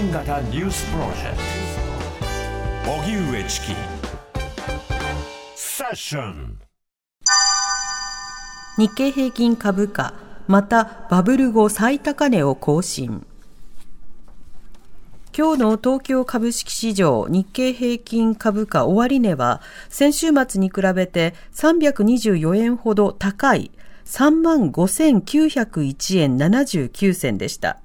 発信型ニュースプロジェクト。荻上チキ。セッション。日経平均株価またバブル後最高値を更新。今日の東京株式市場日経平均株価終値は先週末に比べて324円ほど高い3万5901円79銭でした。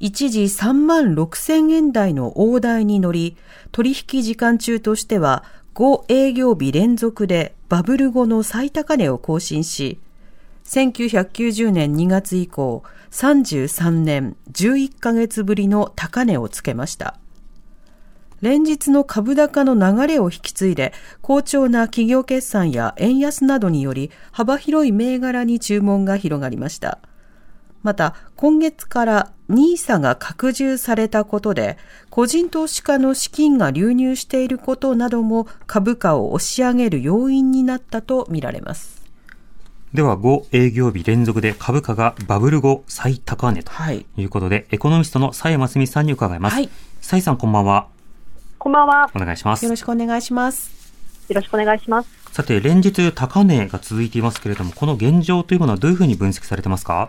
一時3万6000円台の大台に乗り、取引時間中としては5営業日連続でバブル後の最高値を更新し、1990年2月以降、33年11ヶ月ぶりの高値をつけました。連日の株高の流れを引き継いで、好調な企業決算や円安などにより、幅広い銘柄に注文が広がりました。また、今月から NISA が拡充されたことで、個人投資家の資金が流入していることなども株価を押し上げる要因になったとみられます。では5営業日連続で株価がバブル後最高値とはい。いうことで、エコノミストの佐山真澄さんに伺います。はいさんこんばんは。こんばんは。お願いしますよろ。しくお願いします。よろしくお願いします。さて、連日高値が続いていますけれども、この現状というものはどういうふうに分析されてますか？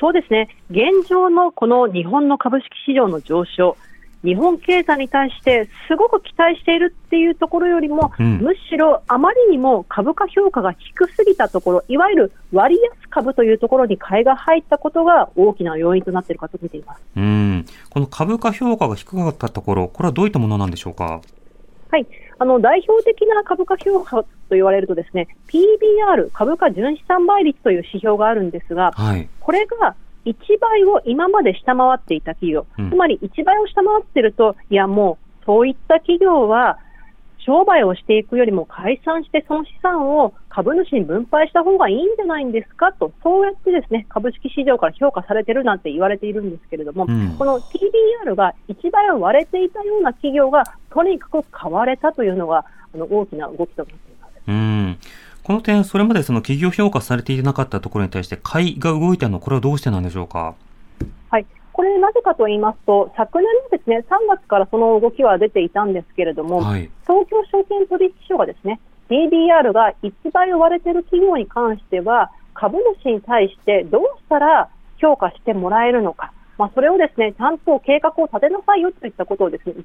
そうですね。現状のこの日本の株式市場の上昇、日本経済に対してすごく期待しているっていうところよりも、うんむしろあまりにも株価評価が低すぎたところ、いわゆる割安株というところに買いが入ったことが大きな要因となっているかと見ています。うん。この株価評価が低かったところ、これはどういったものなんでしょうか？はい。あの、代表的な株価評価と言われるとですね、PBR、株価純資産倍率という指標があるんですが、はい。これが1倍を今まで下回っていた企業、うんつまり1倍を下回っていると、いやもうそういった企業は商売をしていくよりも解散してその資産を株主に分配した方がいいんじゃないんですか？と、そうやってですね株式市場から評価されてるなんて言われているんですけれども、うんこの TBR が1倍を割れていたような企業がとにかく買われたというのがあの大きな動きとなっています。うん。この点、それまでその企業評価されていなかったところに対して買いが動いたのは、これはどうしてなんでしょうか？はい、これ、なぜかと言いますと、昨年のですね3月からその動きは出ていたんですけれども、はい。東京証券取引所がですね DBR が1倍を割れている企業に関しては、株主に対してどうしたら評価してもらえるのか、まあ、それをですねちゃんと計画を立てなさいよといったことをですねずーっ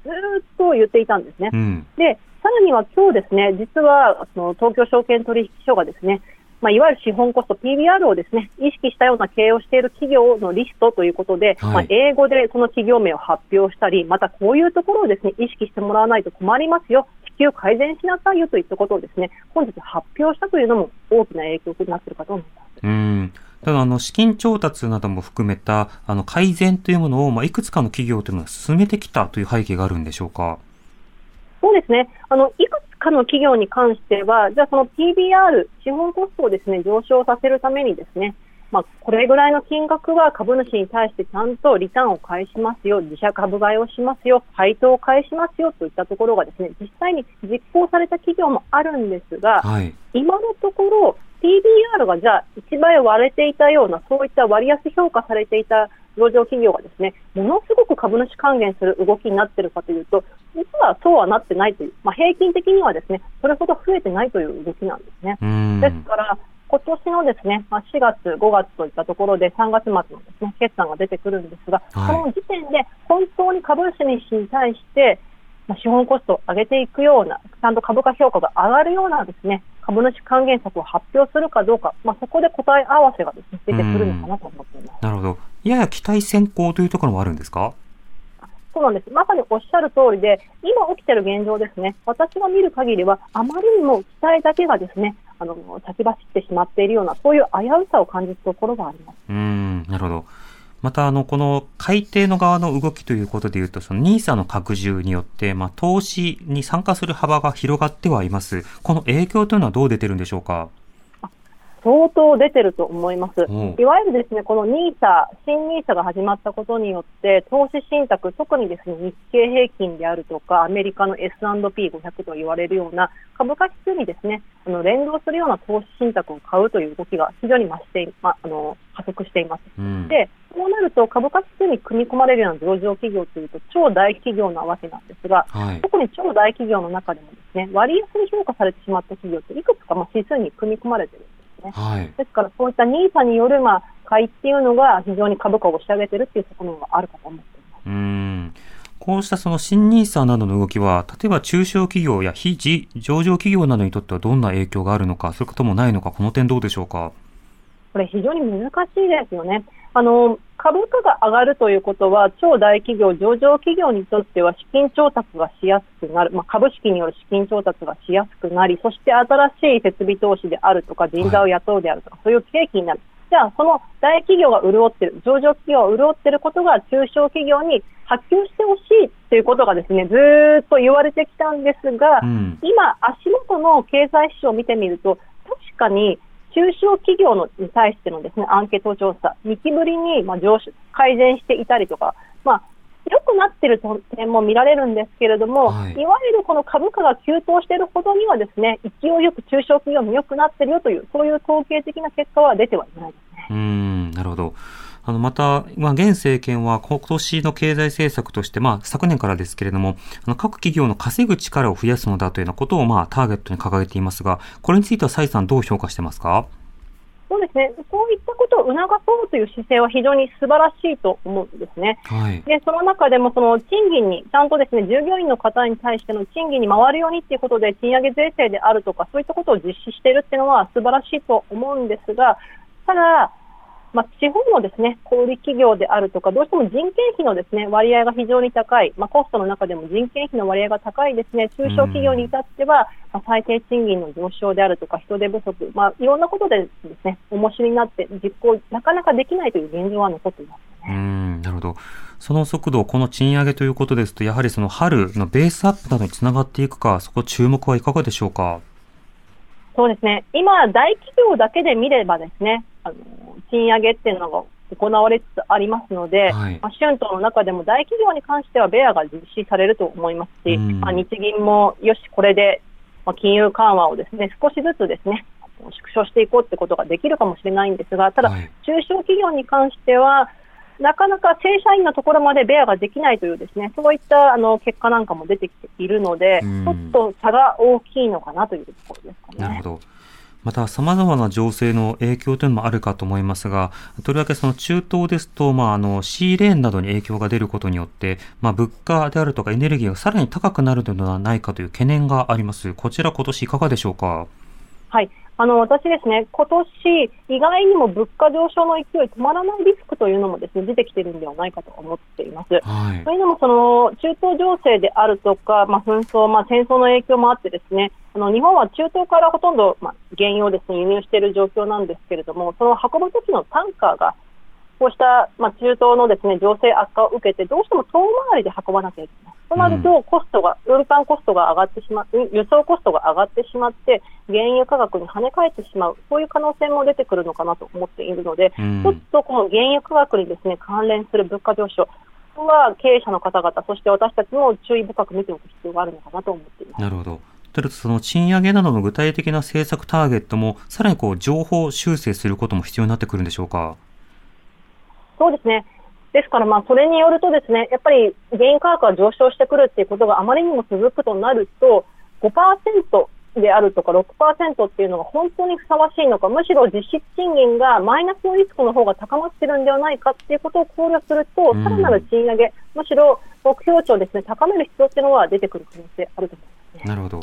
と言っていたんですね。うん。で、さらには今日ですね、実はその東京証券取引所がですね、まあ、いわゆる資本コスト PBR をですね、意識したような経営をしている企業のリストということで、はいまあ、英語でその企業名を発表したり、またこういうところをですね、意識してもらわないと困りますよ。地球改善しなさいよといったことをですね、本日発表したというのも大きな影響になっているかと思います。うん。ただ、あの、資金調達なども含めた、あの、改善というものを、まあ、いくつかの企業というのは進めてきたという背景があるんでしょうか？そうですね。あの、いくつかの企業に関しては、じゃあその PBR、資本コストをですね、上昇させるためにですね、まあ、これぐらいの金額は株主に対してちゃんとリターンを返しますよ、自社株買いをしますよ、配当を返しますよといったところがですね、実際に実行された企業もあるんですが、はい。今のところ PBR がじゃあ1倍割れていたような、そういった割安評価されていた上場企業がですね、ものすごく株主還元する動きになっているかというと、実はそうはなってないという、まあ、平均的にはですね、それほど増えてないという動きなんですね。うん。ですから、今年のですね、まあ、4月、5月といったところで3月末のですね、決算が出てくるんですが、はいその時点で本当に株主に対して、まあ、資本コストを上げていくような、ちゃんと株価評価が上がるようなですね、株主還元策を発表するかどうか、まあ、そこで答え合わせがですね、出てくるのかなと思っています。なるほど。やや期待先行というところもあるんですか？そうなんです。まさにおっしゃる通りで、今起きてる現状ですね。私が見る限りは、あまりにも期待だけがですね、あの先走ってしまっているような、そういう危うさを感じるところがあります。うーん、なるほど。また、あの、この改定の側の動きということで言うと、その NISA の拡充によって、まあ、投資に参加する幅が広がってはいます。この影響というのはどう出てるんでしょうか？相当出てると思います。うんいわゆるですね、この NISA、新 NISA が始まったことによって、投資信託、特にですね、日経平均であるとか、アメリカの S&P500 と言われるような株価指数にですね、あの連動するような投資信託を買うという動きが非常に増してい、ま、あの、加速しています。うん。で、そうなると株価指数に組み込まれるような上場企業というと、超大企業なわけなんですが、はい。特に超大企業の中でもですね、割安に評価されてしまった企業っていくつかまあ指数に組み込まれてるね。はい。ですから、そういった NISA による、まあ、買いっていうのが非常に株価を押し上げてるっていう側面があるかと思っています。うーん。こうしたその新 NISA などの動きは、例えば中小企業や非上場企業などにとってはどんな影響があるのか、それともないのか、この点どうでしょうか？これ非常に難しいですよね。あの、株価が上がるということは、超大企業、上場企業にとっては資金調達がしやすくなる、まあ、株式による資金調達がしやすくなり、そして新しい設備投資であるとか、人材を雇うであるとか、そういう契機になる。じゃあ、その大企業が潤ってる、上場企業が潤ってることが中小企業に波及してほしいということがですね、ずーっと言われてきたんですが、うん。今、足元の経済指標を見てみると、確かに中小企業のに対してのですねアンケート調査、2期ぶりにまあ上昇改善していたりとか、まあ、良くなっている点も見られるんですけれども、はいい、わゆるこの株価が急騰しているほどにはですね勢いよく中小企業も良くなっているよという、そういう統計的な結果は出てはいないですね。うーん、なるほど。あの、また、まあ、現政権は今年の経済政策として、まあ、昨年からですけれども、あの、各企業の稼ぐ力を増やすのだというようなことを、まあ、ターゲットに掲げていますが、これについては、蔡さんどう評価してますか？そうですね、そういったことを促そうという姿勢は非常に素晴らしいと思うんですね。はい。で、その中でもその賃金に、ちゃんとですね、従業員の方に対しての賃金に回るようにっていうことで、賃上げ税制であるとか、そういったことを実施しているっていうのは素晴らしいと思うんですが、ただ、まあ、地方のですね、小売企業であるとか、どうしても人件費のですね、割合が非常に高い、まあ、コストの中でも人件費の割合が高いですね、中小企業に至っては、まあ、最低賃金の上昇であるとか、人手不足、まあ、いろんなことでですね、重しになって実行、なかなかできないという現状は残っていますうーん、なるほど。その速度、この賃上げということですと、やはりその春のベースアップなどにつながっていくか、そこ注目はいかがでしょうか？そうですね。今、大企業だけで見ればですね、あの、賃上げっていうのが行われつつありますので、はいまあ、春闘の中でも大企業に関してはベアが実施されると思いますし、うんまあ、日銀もよし、これで、まあ、金融緩和をですね、少しずつですね、縮小していこうってことができるかもしれないんですが、ただ、はい中小企業に関しては、なかなか正社員のところまでベアができないというですね、そういったあの結果なんかも出てきているので、うんちょっと差が大きいのかなというところですかね。なるほど。また、様々な情勢の影響というのもあるかと思いますが、とりわけその中東ですと、まあ、あの、シーレーンなどに影響が出ることによって、まあ、物価であるとかエネルギーがさらに高くなるのではないかという懸念があります。こちら今年いかがでしょうか？はい。あの、私ですね、今年、意外にも物価上昇の勢い止まらないリスクというのもですね、出てきてるんではないかと思っています。はいと。いうのも、その、中東情勢であるとか、まあ、紛争、まあ、戦争の影響もあってですね、あの、日本は中東からほとんど、まあ、原油をですね、輸入している状況なんですけれども、その運ぶ時のタンカーが、こうした、まあ、中東のですね、情勢悪化を受けて、どうしても遠回りで運ばなきゃいけない。となると、コストが、運搬コストが上がってしまう、輸送コストが上がってしまって、原油価格に跳ね返ってしまう、そういう可能性も出てくるのかなと思っているので、うんちょっとこの原油価格にですね、関連する物価上昇、ここは経営者の方々、そして私たちも注意深く見ておく必要があるのかなと思っています。なるほど。とると、その賃上げなどの具体的な政策ターゲットも、さらにこう、情報修正することも必要になってくるんでしょうか？そうですね。ですから、まあ、それによるとですね、やっぱり原油価格が上昇してくるっていうことがあまりにも続くとなると、5%であるとか6%っていうのが本当にふさわしいのか、むしろ実質賃金がマイナスのリスクの方が高まってるんではないかっていうことを考慮すると、うんさらなる賃上げ、むしろ目標値をですね、高める必要っていうのは出てくる可能性あると思いますね。なるほど。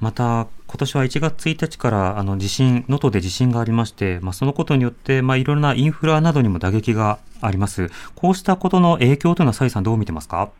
また、今年は1月1日から、あの、地震、能登で地震がありまして、まあ、そのことによって、まあ、いろいろなインフラなどにも打撃があります。こうしたことの影響というのは、サイさんどう見てますか？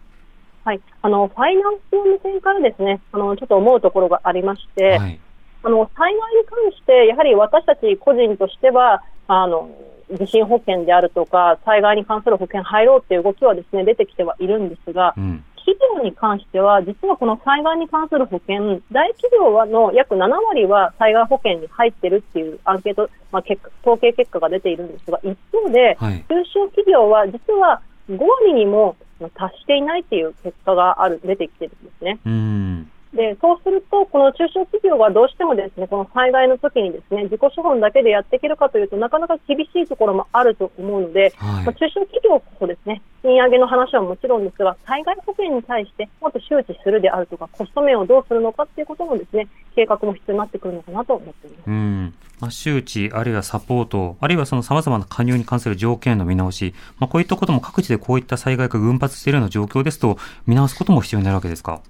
はい。あの、ファイナンスの目線からですね、あの、ちょっと思うところがありまして、はい。あの災害に関して、やはり私たち個人としては、あの地震保険であるとか、災害に関する保険入ろうっていう動きはですね出てきてはいるんですが、うん。企業に関しては、実はこの災害に関する保険、大企業はの約7割は災害保険に入ってるっていうアンケート、まあ、結果統計結果が出ているんですが、一方で、はい。中小企業は実は5割にも達していないっていう結果がある、出てきてるんですね。うん。で、そうすると、この中小企業はどうしてもですね、この災害の時にですね、自己資本だけでやっていけるかというとなかなか厳しいところもあると思うので、はいまあ中小企業こそですね、賃上げの話はもちろんですが、災害保険に対してもっと周知するであるとか、コスト面をどうするのかっていうこともですね、計画も必要になってくるのかなと思っています。うん。まあ、周知、あるいはサポート、あるいはその様々な加入に関する条件の見直し、まあ、こういったことも各地でこういった災害が群発しているような状況ですと、見直すことも必要になるわけですか？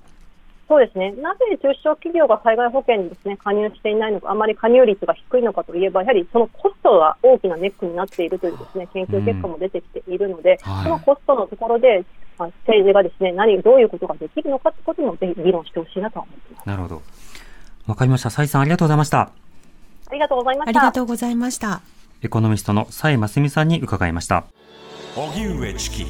そうですね。なぜ中小企業が災害保険にですね、加入していないのか、あまり加入率が低いのかといえば、やはりそのコストが大きなネックになっているというですね、研究結果も出てきているので、はいそのコストのところで、まあ、政治がですね、何、どういうことができるのかということもぜひ議論してほしいなとは思っています。なるほど。わかりました。蔡さんありがとうございました。ありがとうございまあした。りがとうございました。エコノミストの蔡真澄さんに伺いました。荻上チキ